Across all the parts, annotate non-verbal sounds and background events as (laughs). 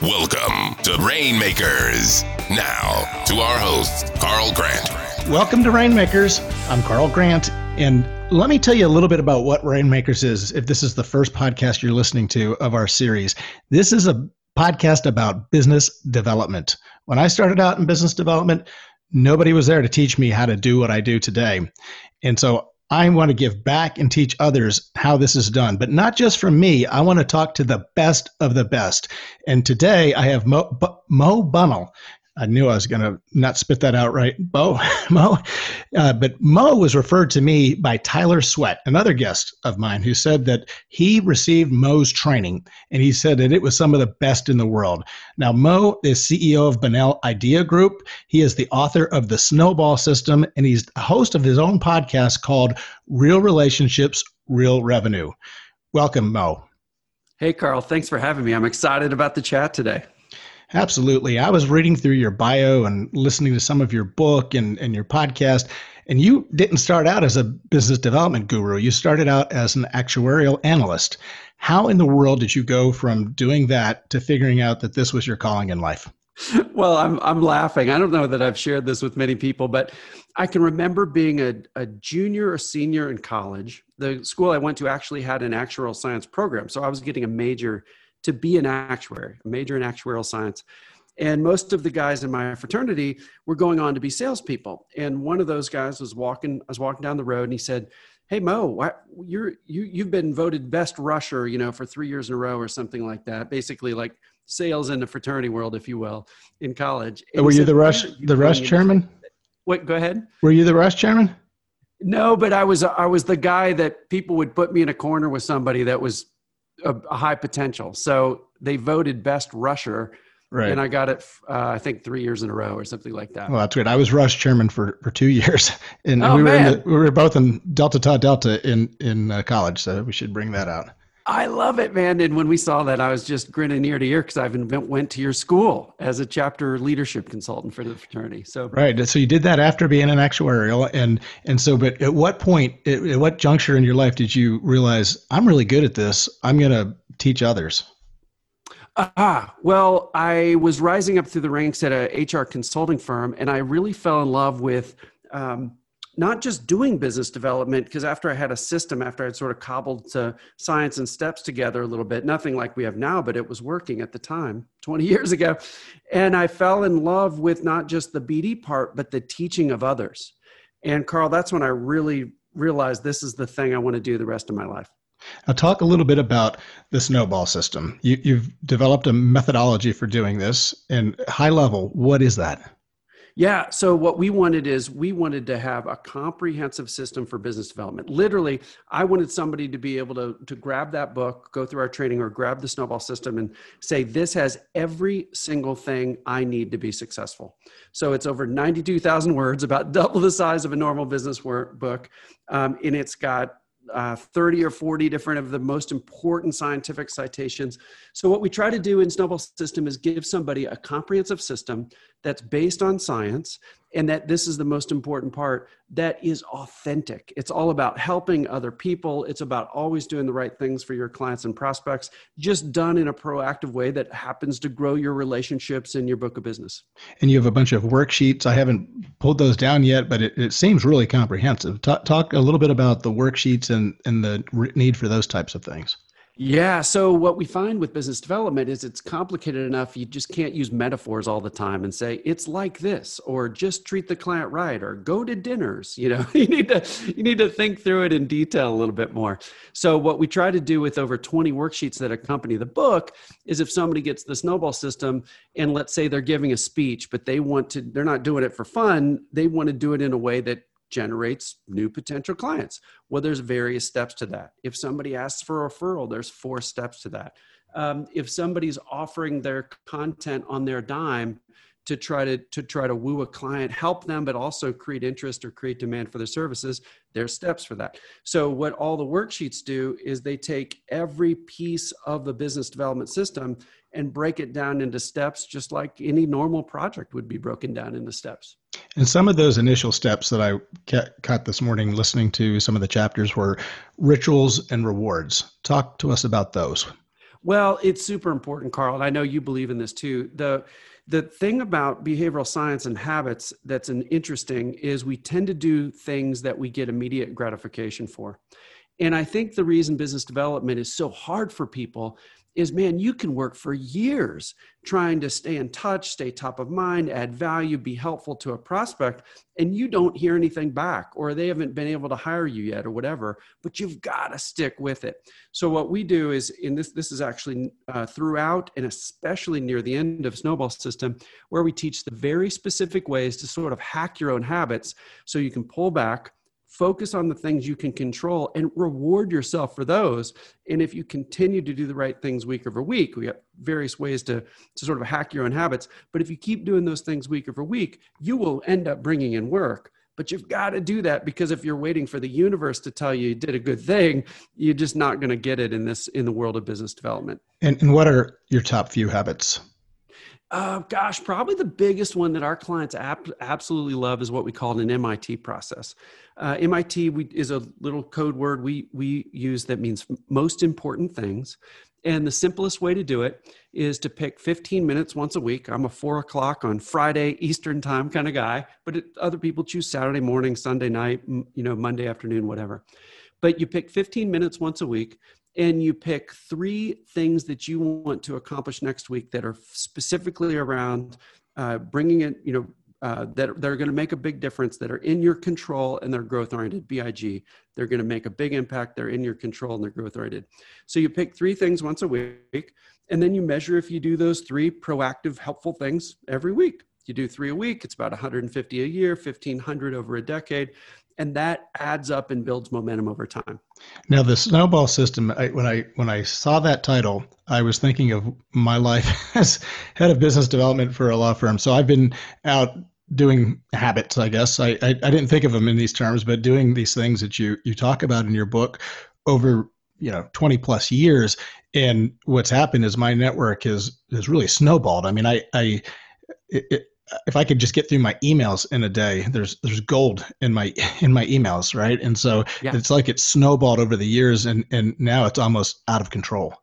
Welcome to Rainmakers. Now, to our host, Carl Grant. Welcome to Rainmakers. I'm Carl Grant. And let me tell you a little bit about what Rainmakers is if this is the first podcast you're listening to of our series. This is a podcast about business development. When I started out in business development, nobody was there to teach me how to do what I do today. And so I want to give back and teach others how this is done, but not just from me. I want to talk to the best of the best. And today I have Mo, Mo Bunnell. I knew I was going to not spit that out right, Bo, (laughs) Mo. Uh, but Mo was referred to me by Tyler Sweat, another guest of mine, who said that he received Mo's training, and he said that it was some of the best in the world. Now, Mo is CEO of Bunnell Idea Group. He is the author of the Snowball System, and he's a host of his own podcast called Real Relationships, Real Revenue. Welcome, Mo. Hey, Carl. Thanks for having me. I'm excited about the chat today. Absolutely. I was reading through your bio and listening to some of your book and, and your podcast, and you didn't start out as a business development guru. You started out as an actuarial analyst. How in the world did you go from doing that to figuring out that this was your calling in life? Well, I'm I'm laughing. I don't know that I've shared this with many people, but I can remember being a, a junior or senior in college. The school I went to actually had an actuarial science program, so I was getting a major to be an actuary, a major in actuarial science. And most of the guys in my fraternity were going on to be salespeople. And one of those guys was walking, I was walking down the road and he said, Hey Mo, why, you're, you, you've been voted best rusher, you know, for three years in a row or something like that. Basically like sales in the fraternity world, if you will, in college. And were you said, the rush, the rush chairman? What, go ahead. Were you the rush chairman? No, but I was, I was the guy that people would put me in a corner with somebody that was a, a high potential. So they voted best rusher. Right. And I got it, uh, I think, three years in a row or something like that. Well, that's good. I was rush chairman for, for two (laughs) years, and oh, we were in the, we were both in Delta Tau Delta in in uh, college, so we should bring that out. I love it, man. And when we saw that, I was just grinning ear to ear because I've went to your school as a chapter leadership consultant for the fraternity. So right. So you did that after being an actuarial, and and so, but at what point, at, at what juncture in your life did you realize I'm really good at this? I'm going to teach others. Ah, well, I was rising up through the ranks at a HR consulting firm, and I really fell in love with. Um, not just doing business development, because after I had a system, after I'd sort of cobbled science and steps together a little bit, nothing like we have now, but it was working at the time, 20 (laughs) years ago. And I fell in love with not just the BD part, but the teaching of others. And Carl, that's when I really realized this is the thing I want to do the rest of my life. Now, talk a little bit about the snowball system. You, have developed a methodology for doing this, and high level, what is that? Yeah. So what we wanted is we wanted to have a comprehensive system for business development. Literally, I wanted somebody to be able to, to grab that book, go through our training, or grab the snowball system and say, this has every single thing I need to be successful. So it's over 92,000 words, about (laughs) double the size of a normal business book. Um, and it's got uh, 30 or 40 different of the most important scientific citations. So, what we try to do in Snowball System is give somebody a comprehensive system that's based on science, and that this is the most important part that is authentic. It's all about helping other people, it's about always doing the right things for your clients and prospects, just done in a proactive way that happens to grow your relationships and your book of business. And you have a bunch of worksheets. I haven't pulled those down yet, but it, it seems really comprehensive. Talk, talk a little bit about the worksheets and, and the need for those types of things. Yeah. So what we find with business development is it's complicated enough. You just can't use metaphors all the time and say it's like this, or just treat the client right, or go to dinners. You know, (laughs) you need to you need to think through it in detail a little bit more. So what we try to do with over 20 worksheets that accompany the book is if somebody gets the snowball system and let's say they're giving a speech, but they want to, they're not doing it for fun. They want to do it in a way that generates new potential clients. Well, there's various steps to that. If somebody asks for a referral, there's four steps to that. Um, if somebody's offering their content on their dime to try to to try to woo a client, help them, but also create interest or create demand for their services, there's steps for that. So what all the worksheets do is they take every piece of the business development system and break it down into steps, just like any normal project would be broken down into steps. And some of those initial steps that I caught this morning listening to some of the chapters were rituals and rewards. Talk to us about those. Well, it's super important, Carl, and I know you believe in this too. The the thing about behavioral science and habits that's an interesting is we tend to do things that we get immediate gratification for. And I think the reason business development is so hard for people is man, you can work for years trying to stay in touch, stay top of mind, add value, be helpful to a prospect, and you don't hear anything back, or they haven't been able to hire you yet, or whatever. But you've got to stick with it. So what we do is, in this, this is actually uh, throughout, and especially near the end of Snowball System, where we teach the very specific ways to sort of hack your own habits, so you can pull back focus on the things you can control and reward yourself for those. And if you continue to do the right things week over week we got various ways to, to sort of hack your own habits but if you keep doing those things week over week you will end up bringing in work. But you've got to do that because if you're waiting for the universe to tell you you did a good thing you're just not going to get it in this in the world of business development. And, and what are your top few habits uh, gosh, probably the biggest one that our clients absolutely love is what we call an MIT process. Uh, MIT we, is a little code word we we use that means most important things. And the simplest way to do it is to pick 15 minutes once a week. I'm a four o'clock on Friday Eastern time kind of guy, but it, other people choose Saturday morning, Sunday night, you know, Monday afternoon, whatever. But you pick 15 minutes once a week and you pick three things that you want to accomplish next week that are specifically around uh, bringing it, you know, uh, that, are going to make a big difference, that are in your control and they're growth oriented, BIG. They're going to make a big impact, they're in your control and they're growth oriented. So you pick three things once a week, and then you measure if you do those three proactive, helpful things every week. You do three a week, it's about 150 a year, 1500 over a decade and that adds up and builds momentum over time. Now, the snowball system. I, when I when I saw that title, I was thinking of my life (laughs) as head of business development for a law firm. So I've been out doing habits. I guess I, I, I didn't think of them in these terms, but doing these things that you you talk about in your book over you know 20 plus years. And what's happened is my network has has really snowballed. I mean, I I it, if I could just get through my emails in a day, there's there's gold in my in my emails, right? And so yeah. it's like it's snowballed over the years, and and now it's almost out of control.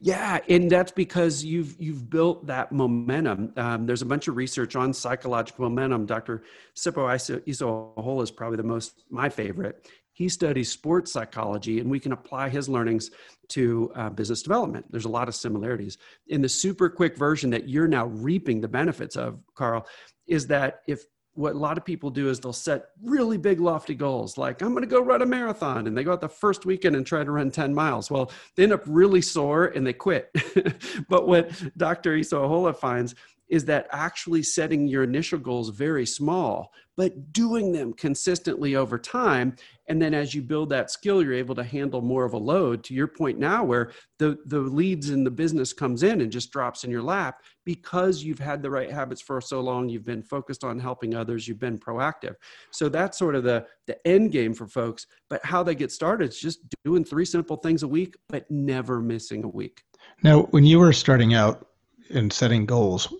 Yeah, and that's because you've you've built that momentum. Um, there's a bunch of research on psychological momentum. Dr. Seppo Iso-Ahola is probably the most my favorite. He studies sports psychology, and we can apply his learnings to uh, business development. There's a lot of similarities. In the super quick version that you're now reaping the benefits of, Carl, is that if what a lot of people do is they'll set really big lofty goals like i'm going to go run a marathon and they go out the first weekend and try to run 10 miles well they end up really sore and they quit (laughs) but what dr Iso-Ahola finds is that actually setting your initial goals very small, but doing them consistently over time. And then as you build that skill, you're able to handle more of a load to your point now where the, the leads in the business comes in and just drops in your lap because you've had the right habits for so long. You've been focused on helping others. You've been proactive. So that's sort of the, the end game for folks. But how they get started is just doing three simple things a week, but never missing a week. Now, when you were starting out, and setting goals,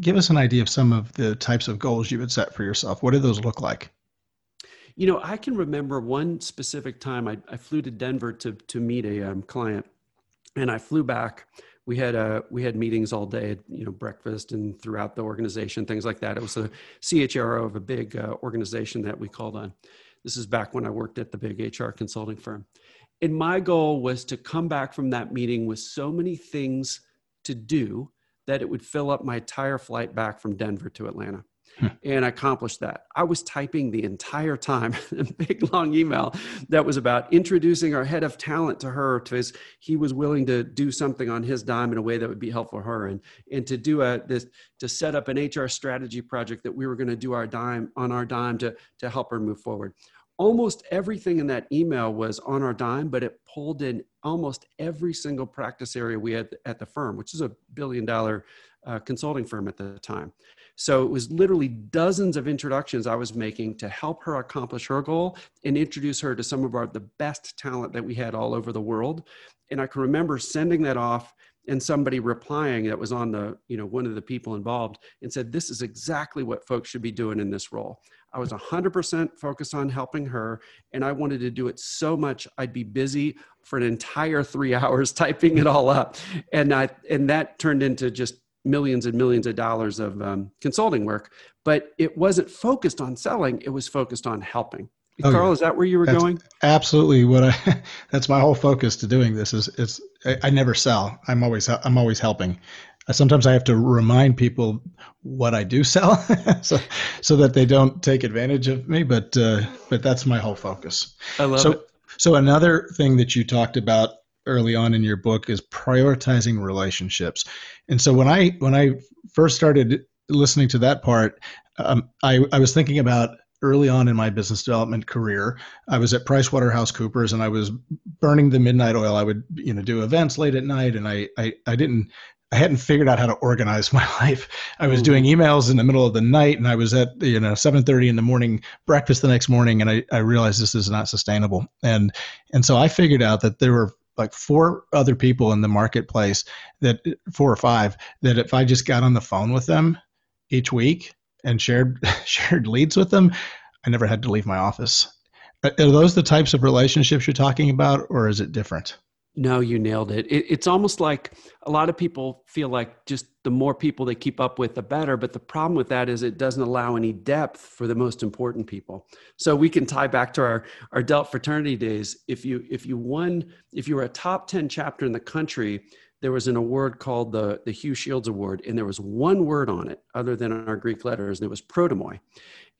give us an idea of some of the types of goals you would set for yourself. What do those look like? You know, I can remember one specific time I, I flew to Denver to to meet a um, client, and I flew back. We had uh, we had meetings all day, you know, breakfast and throughout the organization, things like that. It was a CHRO of a big uh, organization that we called on. This is back when I worked at the big HR consulting firm, and my goal was to come back from that meeting with so many things to do that it would fill up my entire flight back from Denver to Atlanta. Hmm. And I accomplished that. I was typing the entire time (laughs) a big long email that was about introducing our head of talent to her to his he was willing to do something on his dime in a way that would be helpful for her and and to do a this to set up an HR strategy project that we were going to do our dime on our dime to to help her move forward almost everything in that email was on our dime, but it pulled in almost every single practice area we had at the firm, which is a billion dollar uh, consulting firm at the time. So it was literally dozens of introductions I was making to help her accomplish her goal and introduce her to some of our the best talent that we had all over the world. And I can remember sending that off and somebody replying that was on the you know one of the people involved and said this is exactly what folks should be doing in this role i was 100% focused on helping her and i wanted to do it so much i'd be busy for an entire three (laughs) hours typing it all up and i and that turned into just millions and millions of dollars of um, consulting work but it wasn't focused on selling it was focused on helping Oh, Carl, yeah. is that where you were that's going? Absolutely. What I (laughs) that's my whole focus to doing this is it's I, I never sell. I'm always I'm always helping. Sometimes I have to remind people what I do sell, (laughs) so so that they don't take advantage of me. But uh, but that's my whole focus. I love so, it. So another thing that you talked about early on in your book is prioritizing relationships. And so when I when I first started listening to that part, um, I I was thinking about early on in my business development career. I was at PricewaterhouseCoopers and I was burning the midnight oil. I would, you know, do events late at night and I, I, I didn't, I hadn't figured out how to organize (laughs) my life. I was doing mm-hmm. emails in the middle of the night and I was at, you know, 730 in the morning, breakfast the next morning. And I, I realized this is not sustainable. And, and so I figured out that there were like four other people in the marketplace that four or five that if I just got on the phone with them each week and shared (laughs) shared leads with them, I never had to leave my office. Are those the types of relationships you're talking about, or is it different? No, you nailed it. it. It's almost like a lot of people feel like just the more people they keep up with, the better. But the problem with that is it doesn't allow any depth for the most important people. So we can tie back to our our Delt fraternity days. If you if you won, if you were a top ten chapter in the country, there was an award called the, the Hugh Shields Award, and there was one word on it other than our Greek letters, and it was protomoi.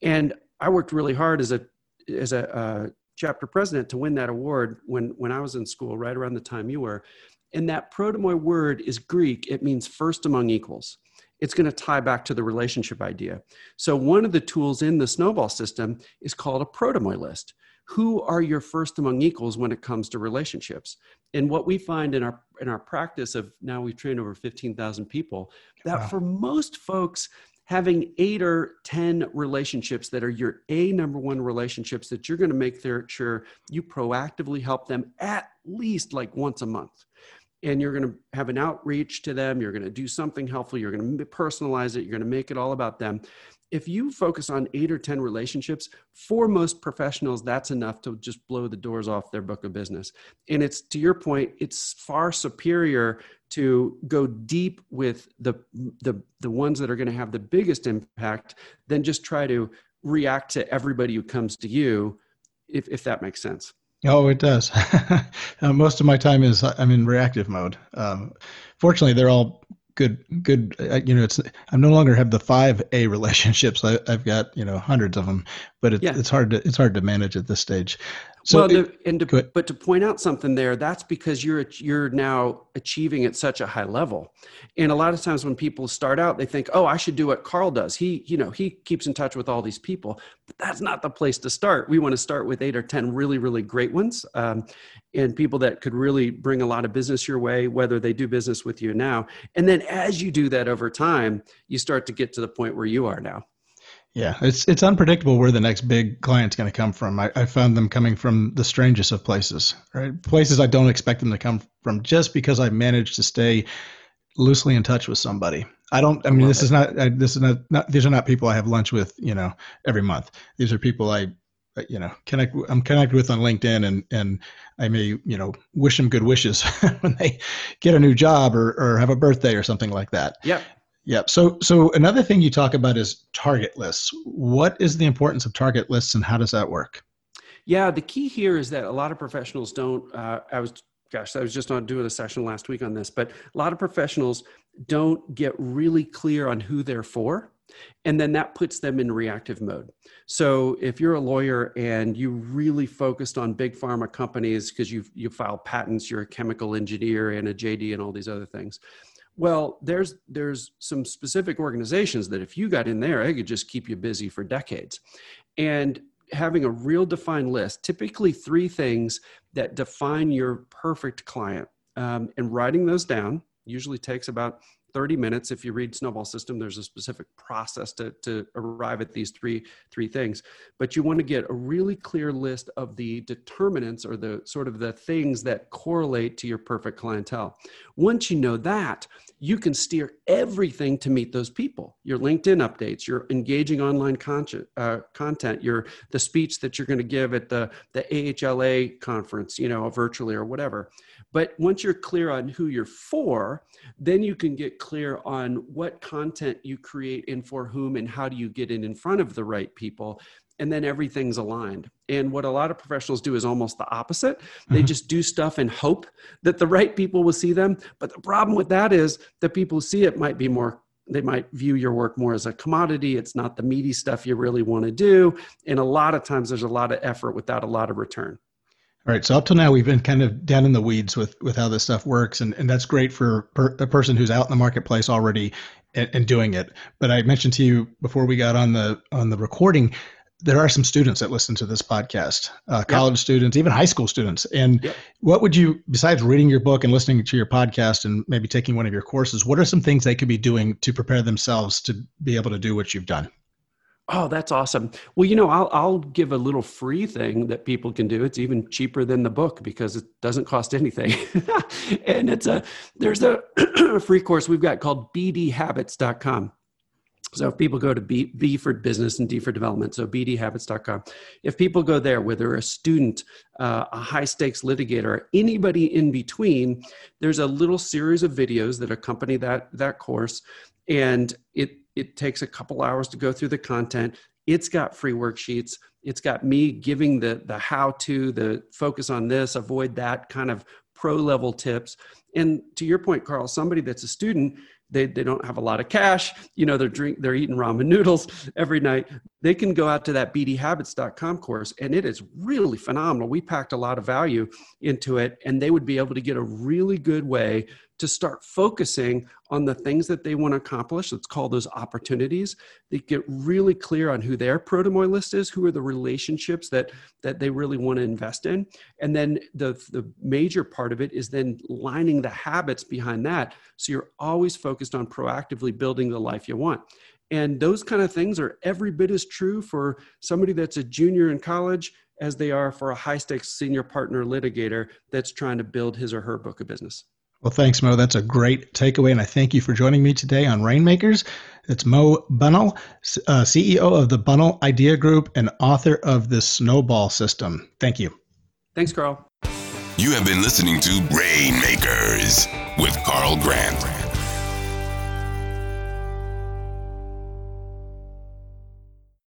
And I worked really hard as a as a uh, chapter president to win that award when when I was in school, right around the time you were. And that protomoi word is Greek. It means first among equals. It's going to tie back to the relationship idea. So one of the tools in the snowball system is called a protomoi list who are your first among equals when it comes to relationships and what we find in our in our practice of now we've trained over 15,000 people that wow. for most folks having 8 or 10 relationships that are your A number 1 relationships that you're going to make sure you proactively help them at least like once a month. And you're going to have an outreach to them you're going to do something helpful you're going to personalize it you're going to make it all about them if you focus on eight or 10 relationships, for most professionals, that's enough to just blow the doors off their book of business. And it's to your point, it's far superior to go deep with the, the, the ones that are going to have the biggest impact than just try to react to everybody who comes to you, if, if that makes sense. Oh, it does. (laughs) uh, most of my time is I'm in reactive mode. Um, fortunately, they're all good good uh, you know it's i no longer have the five a (laughs) relationships I, have got you know hundreds of them but it, yeah. it's hard to it's hard to manage at this stage so well, the, and to, but to point out something there, that's because you're you're now achieving at such a high level. And a lot of times when people start out, they think, "Oh, I should do what Carl does. He, you know, he keeps in touch with all these people." But that's not the place to start. We want to start with eight or ten really, really great ones, um, and people that could really bring a lot of business your way, whether they do business with you now. And then as you do that over time, you start to get to the point where you are now. Yeah, it's it's unpredictable where the next big client's going to come from. I, I found them coming from the strangest of places, right? Places I don't expect them to come from, just because I managed to stay loosely in touch with somebody. I don't. I, I mean, this it. is not. I, this is not, not. These are not people I have lunch with. You know, every month. These are people I, you know, connect. I'm connected with on LinkedIn, and and I may you know wish them good wishes (laughs) when they get a new job or or have a birthday or something like that. Yeah. Yep. So, so another thing you talk about is target lists. What is the importance of target lists, and how does that work? Yeah, the key here is that a lot of professionals don't. Uh, I was, gosh, I was just on doing a session last week on this, but a lot of professionals don't get really clear on who they're for, and then that puts them in reactive mode. So, if you're a lawyer and you really focused on big pharma companies because you you file patents, you're a chemical engineer and a JD and all these other things well, there's there's some specific organizations that if you got in there, it could just keep you busy for decades. And having a real defined list, typically three things that define your perfect client, um, and writing those down usually takes about 30 minutes. If you read snowball system there's a specific process to, to arrive at these three three things. But you want to get a really clear list of the determinants or the sort of the things that correlate to your perfect clientele. Once you know that you can steer everything to meet those people your linkedin updates your engaging online content, uh, content your the speech that you're going to give at the the ahla conference you know virtually or whatever but once you're clear on who you're for, then you can get clear on what content you create and for whom and how do you get it in front of the right people. And then everything's aligned. And what a lot of professionals do is almost the opposite. They mm-hmm. just do stuff and hope that the right people will see them. But the problem with that is the people who see it might be more they might view your work more as a commodity. It's not the meaty stuff you really want to do. And a lot of times there's a lot of effort without a lot of return. All right. So up till now, we've been kind of down in the weeds with with how this stuff works, and and that's great for per, a person who's out in the marketplace already and, and, doing it. But I mentioned to you before we got on the on the recording, there are some students that listen to this podcast, uh, college yep. students, even high school students. And yep. what would you, besides reading your book and listening to your podcast and maybe taking one of your courses, what are some things they could be doing to prepare themselves to be able to do what you've done? Oh, that's awesome. Well, you know, I'll I'll give a little free thing that people can do. It's even cheaper than the book because it doesn't cost anything. (laughs) and it's a there's a (clears throat) free course we've got called bdhabits.com. So if people go to B, B for business and D for development, so bdhabits.com. If people go there, whether a student, uh, a high stakes litigator, anybody in between, there's a little series of videos that accompany that that course, and it it takes a couple hours to go through the content. It's got free worksheets. It's got me giving the the how to, the focus on this, avoid that kind of pro level tips. And to your point, Carl, somebody that's a student, they, they don't have a lot of cash. You know they're drink they're eating ramen noodles every night. They can go out to that bdhabits.com course and it is really phenomenal. We packed a lot of value into it and they would be able to get a really good way to start focusing on the things that they want to accomplish. Let's call those opportunities. They get really clear on who their protomoi list is, who are the relationships that that they really want to invest in, and then the the major part of it is then lining the habits behind that. So you're always focused on proactively building the life you want. And those kind of things are every bit as true for somebody that's a junior in college as they are for a high stakes senior partner litigator that's trying to build his or her book of business. Well, thanks, Mo. That's a great takeaway, and I thank you for joining me today on Rainmakers. It's Mo Bunnell, uh, CEO of the Bunnell Idea Group and author of the Snowball System. Thank you. Thanks, Carl. You have been listening to Rainmakers with Carl Grant.